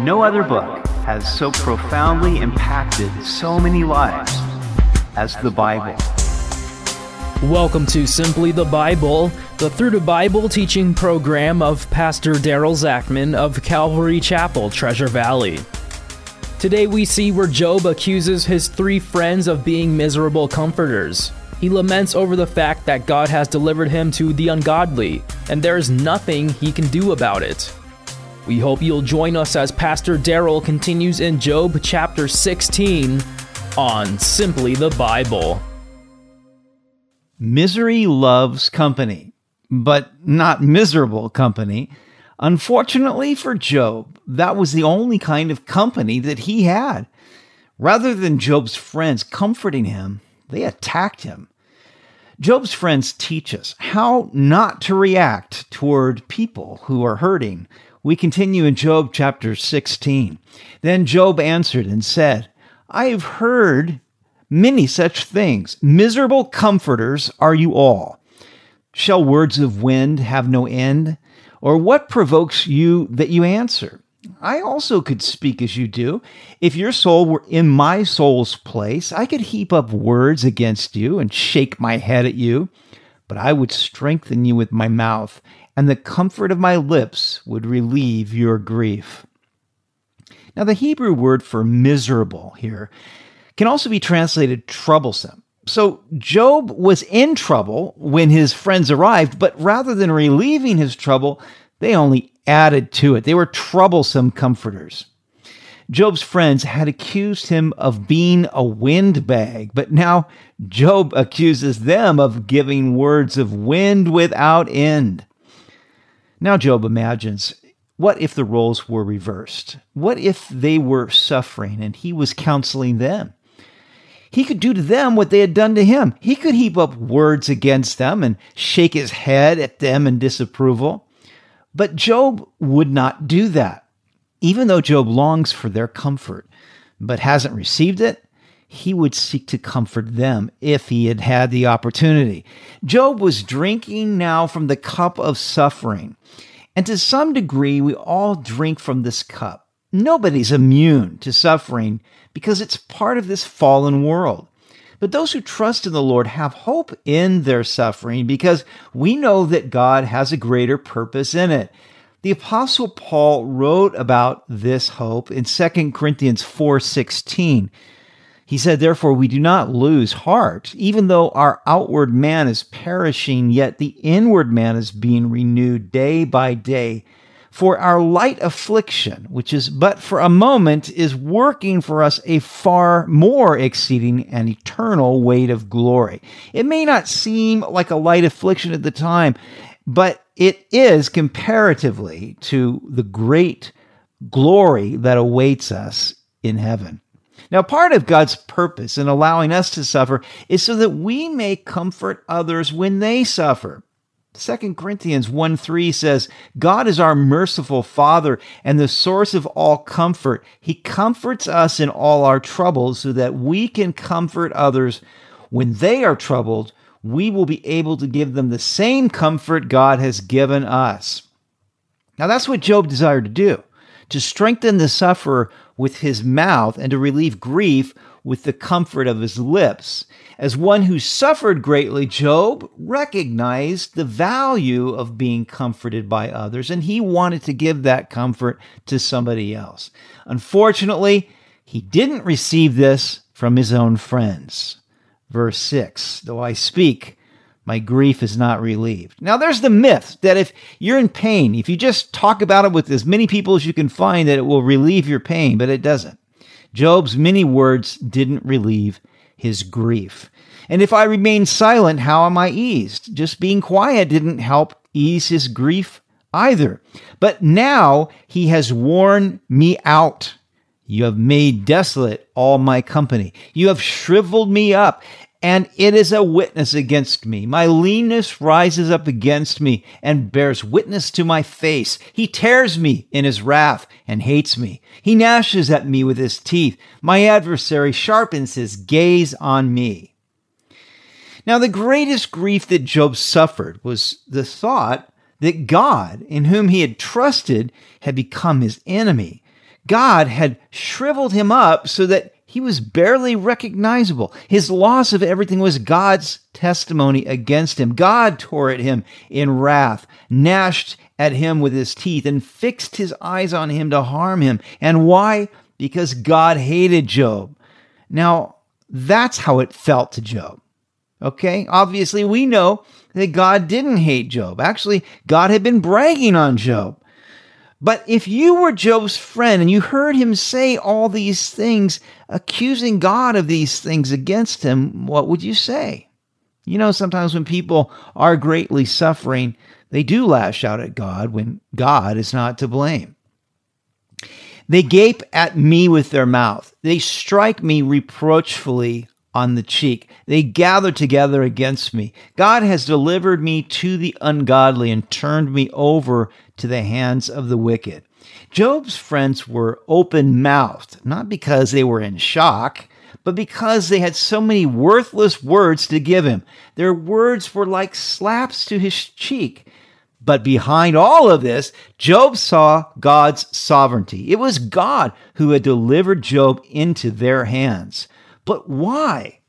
No other book has so profoundly impacted so many lives as the Bible. Welcome to Simply the Bible, the Through the Bible teaching program of Pastor Daryl Zachman of Calvary Chapel, Treasure Valley. Today we see where Job accuses his three friends of being miserable comforters. He laments over the fact that God has delivered him to the ungodly, and there is nothing he can do about it. We hope you'll join us as Pastor Daryl continues in Job chapter 16 on Simply the Bible. Misery loves company, but not miserable company. Unfortunately for Job, that was the only kind of company that he had. Rather than Job's friends comforting him, they attacked him. Job's friends teach us how not to react toward people who are hurting we continue in Job chapter 16. Then Job answered and said, I have heard many such things. Miserable comforters are you all. Shall words of wind have no end? Or what provokes you that you answer? I also could speak as you do. If your soul were in my soul's place, I could heap up words against you and shake my head at you. But I would strengthen you with my mouth, and the comfort of my lips would relieve your grief. Now, the Hebrew word for miserable here can also be translated troublesome. So, Job was in trouble when his friends arrived, but rather than relieving his trouble, they only added to it. They were troublesome comforters. Job's friends had accused him of being a windbag, but now Job accuses them of giving words of wind without end. Now Job imagines what if the roles were reversed? What if they were suffering and he was counseling them? He could do to them what they had done to him. He could heap up words against them and shake his head at them in disapproval. But Job would not do that. Even though Job longs for their comfort, but hasn't received it, he would seek to comfort them if he had had the opportunity. Job was drinking now from the cup of suffering. And to some degree, we all drink from this cup. Nobody's immune to suffering because it's part of this fallen world. But those who trust in the Lord have hope in their suffering because we know that God has a greater purpose in it. The apostle Paul wrote about this hope in 2 Corinthians 4:16. He said, Therefore, we do not lose heart, even though our outward man is perishing, yet the inward man is being renewed day by day. For our light affliction, which is but for a moment, is working for us a far more exceeding and eternal weight of glory. It may not seem like a light affliction at the time, but it is comparatively to the great glory that awaits us in heaven. Now, part of God's purpose in allowing us to suffer is so that we may comfort others when they suffer. 2 Corinthians 1 3 says, God is our merciful Father and the source of all comfort. He comforts us in all our troubles so that we can comfort others when they are troubled. We will be able to give them the same comfort God has given us. Now, that's what Job desired to do to strengthen the sufferer with his mouth and to relieve grief with the comfort of his lips. As one who suffered greatly, Job recognized the value of being comforted by others, and he wanted to give that comfort to somebody else. Unfortunately, he didn't receive this from his own friends. Verse 6 Though I speak, my grief is not relieved. Now, there's the myth that if you're in pain, if you just talk about it with as many people as you can find, that it will relieve your pain, but it doesn't. Job's many words didn't relieve his grief. And if I remain silent, how am I eased? Just being quiet didn't help ease his grief either. But now he has worn me out. You have made desolate all my company. You have shriveled me up and it is a witness against me. My leanness rises up against me and bears witness to my face. He tears me in his wrath and hates me. He gnashes at me with his teeth. My adversary sharpens his gaze on me. Now, the greatest grief that Job suffered was the thought that God, in whom he had trusted, had become his enemy. God had shriveled him up so that he was barely recognizable. His loss of everything was God's testimony against him. God tore at him in wrath, gnashed at him with his teeth, and fixed his eyes on him to harm him. And why? Because God hated Job. Now, that's how it felt to Job. Okay? Obviously, we know that God didn't hate Job. Actually, God had been bragging on Job. But if you were Job's friend and you heard him say all these things, accusing God of these things against him, what would you say? You know, sometimes when people are greatly suffering, they do lash out at God when God is not to blame. They gape at me with their mouth. They strike me reproachfully on the cheek. They gather together against me. God has delivered me to the ungodly and turned me over to the hands of the wicked. Job's friends were open mouthed, not because they were in shock, but because they had so many worthless words to give him. Their words were like slaps to his cheek. But behind all of this, Job saw God's sovereignty. It was God who had delivered Job into their hands. But why?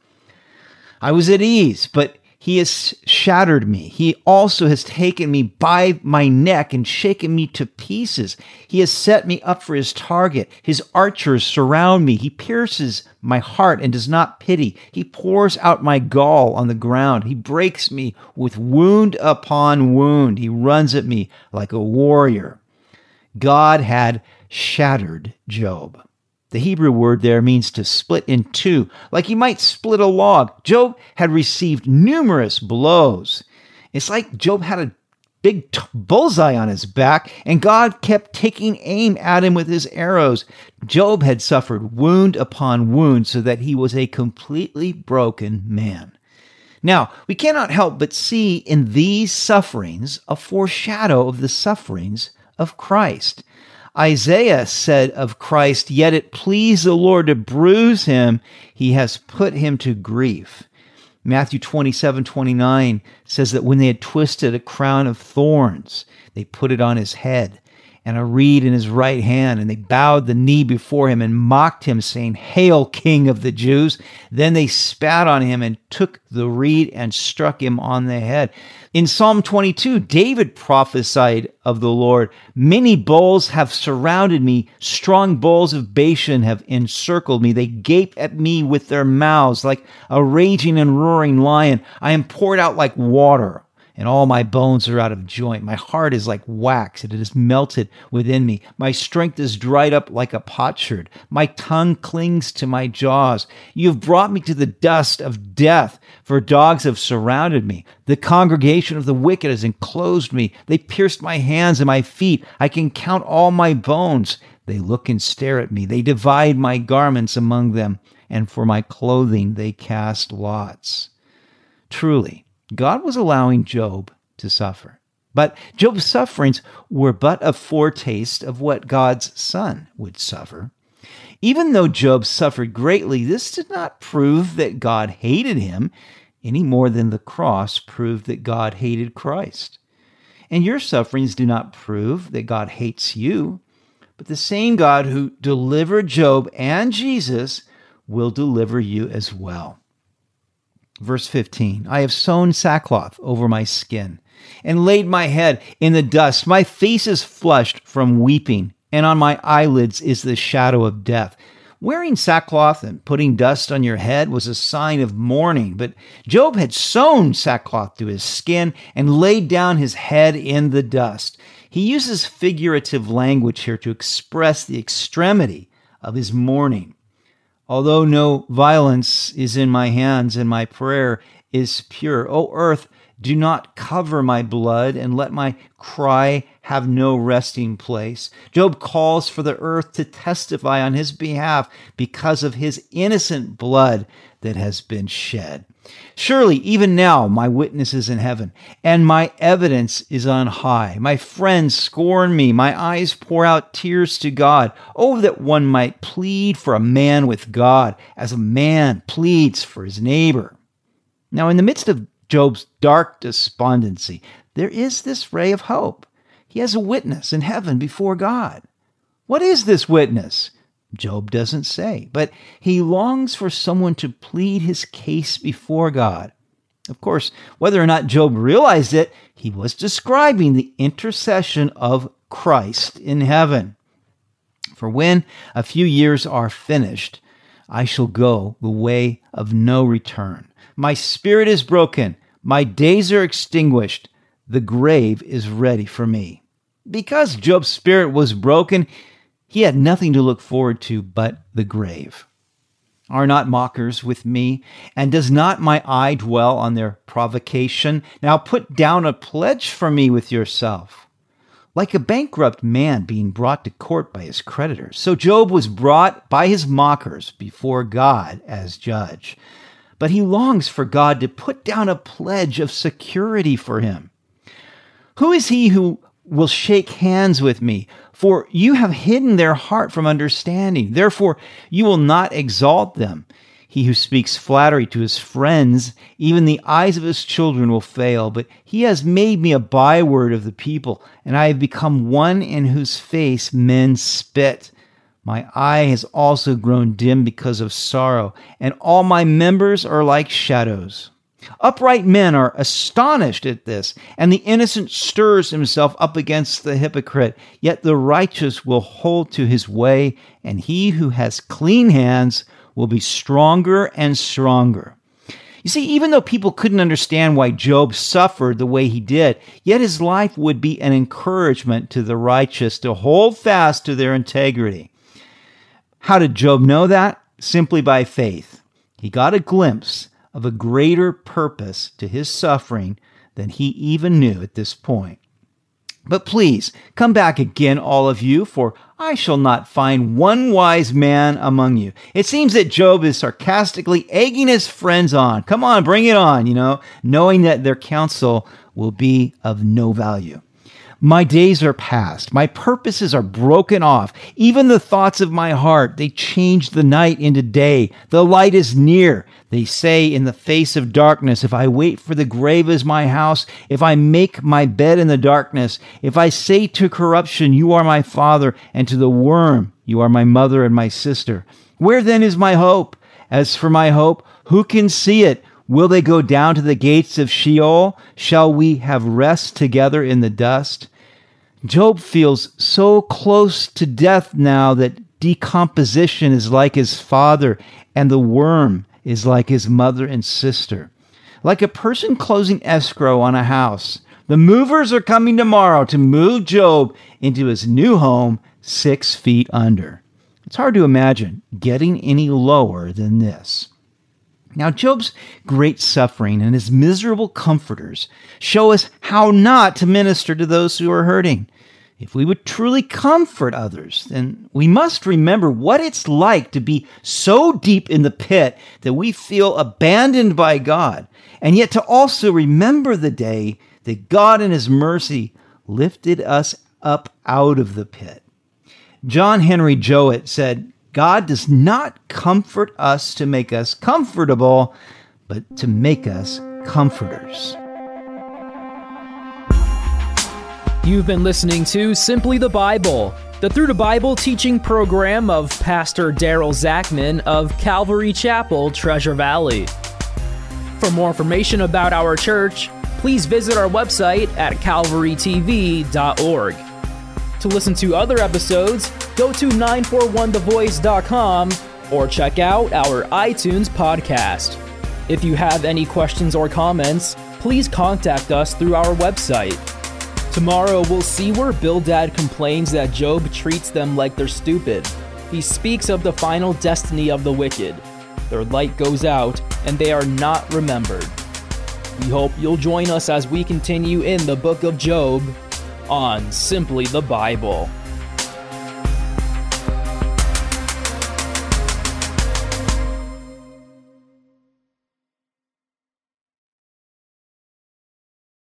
I was at ease, but he has shattered me. He also has taken me by my neck and shaken me to pieces. He has set me up for his target. His archers surround me. He pierces my heart and does not pity. He pours out my gall on the ground. He breaks me with wound upon wound. He runs at me like a warrior. God had shattered Job. The Hebrew word there means to split in two, like you might split a log. Job had received numerous blows. It's like Job had a big t- bullseye on his back, and God kept taking aim at him with his arrows. Job had suffered wound upon wound so that he was a completely broken man. Now, we cannot help but see in these sufferings a foreshadow of the sufferings of Christ. Isaiah said of Christ, Yet it pleased the Lord to bruise him, he has put him to grief. Matthew 27 29 says that when they had twisted a crown of thorns, they put it on his head and a reed in his right hand, and they bowed the knee before him and mocked him, saying, Hail, King of the Jews! Then they spat on him and took the reed and struck him on the head. In Psalm 22, David prophesied of the Lord Many bulls have surrounded me, strong bulls of Bashan have encircled me. They gape at me with their mouths like a raging and roaring lion. I am poured out like water and all my bones are out of joint. My heart is like wax, and it is melted within me. My strength is dried up like a potsherd. My tongue clings to my jaws. You have brought me to the dust of death, for dogs have surrounded me. The congregation of the wicked has enclosed me. They pierced my hands and my feet. I can count all my bones. They look and stare at me. They divide my garments among them, and for my clothing they cast lots. Truly, God was allowing Job to suffer. But Job's sufferings were but a foretaste of what God's Son would suffer. Even though Job suffered greatly, this did not prove that God hated him any more than the cross proved that God hated Christ. And your sufferings do not prove that God hates you, but the same God who delivered Job and Jesus will deliver you as well. Verse 15 I have sewn sackcloth over my skin and laid my head in the dust. My face is flushed from weeping, and on my eyelids is the shadow of death. Wearing sackcloth and putting dust on your head was a sign of mourning, but Job had sewn sackcloth to his skin and laid down his head in the dust. He uses figurative language here to express the extremity of his mourning. Although no violence is in my hands and my prayer is pure. O earth, do not cover my blood and let my cry have no resting place. Job calls for the earth to testify on his behalf because of his innocent blood that has been shed. Surely, even now, my witness is in heaven, and my evidence is on high. My friends scorn me. My eyes pour out tears to God. Oh, that one might plead for a man with God, as a man pleads for his neighbor. Now, in the midst of Job's dark despondency, there is this ray of hope. He has a witness in heaven before God. What is this witness? Job doesn't say, but he longs for someone to plead his case before God. Of course, whether or not Job realized it, he was describing the intercession of Christ in heaven. For when a few years are finished, I shall go the way of no return. My spirit is broken, my days are extinguished, the grave is ready for me. Because Job's spirit was broken, he had nothing to look forward to but the grave. Are not mockers with me? And does not my eye dwell on their provocation? Now put down a pledge for me with yourself. Like a bankrupt man being brought to court by his creditors, so Job was brought by his mockers before God as judge. But he longs for God to put down a pledge of security for him. Who is he who will shake hands with me. For you have hidden their heart from understanding. Therefore, you will not exalt them. He who speaks flattery to his friends, even the eyes of his children will fail. But he has made me a byword of the people, and I have become one in whose face men spit. My eye has also grown dim because of sorrow, and all my members are like shadows. Upright men are astonished at this, and the innocent stirs himself up against the hypocrite. Yet the righteous will hold to his way, and he who has clean hands will be stronger and stronger. You see, even though people couldn't understand why Job suffered the way he did, yet his life would be an encouragement to the righteous to hold fast to their integrity. How did Job know that? Simply by faith. He got a glimpse of a greater purpose to his suffering than he even knew at this point. But please, come back again, all of you, for I shall not find one wise man among you. It seems that Job is sarcastically egging his friends on. Come on, bring it on, you know, knowing that their counsel will be of no value. My days are past. My purposes are broken off. Even the thoughts of my heart, they change the night into day. The light is near. They say in the face of darkness, if I wait for the grave as my house, if I make my bed in the darkness, if I say to corruption, you are my father, and to the worm, you are my mother and my sister. Where then is my hope? As for my hope, who can see it? Will they go down to the gates of Sheol? Shall we have rest together in the dust? Job feels so close to death now that decomposition is like his father and the worm is like his mother and sister. Like a person closing escrow on a house. The movers are coming tomorrow to move Job into his new home six feet under. It's hard to imagine getting any lower than this. Now, Job's great suffering and his miserable comforters show us how not to minister to those who are hurting. If we would truly comfort others, then we must remember what it's like to be so deep in the pit that we feel abandoned by God, and yet to also remember the day that God in His mercy lifted us up out of the pit. John Henry Jowett said, God does not comfort us to make us comfortable, but to make us comforters. You've been listening to Simply the Bible, the Through the Bible teaching program of Pastor Daryl Zachman of Calvary Chapel, Treasure Valley. For more information about our church, please visit our website at calvarytv.org. To listen to other episodes, go to 941thevoice.com or check out our iTunes podcast. If you have any questions or comments, please contact us through our website. Tomorrow we'll see where Bildad complains that Job treats them like they're stupid. He speaks of the final destiny of the wicked. Their light goes out and they are not remembered. We hope you'll join us as we continue in the book of Job on Simply the Bible.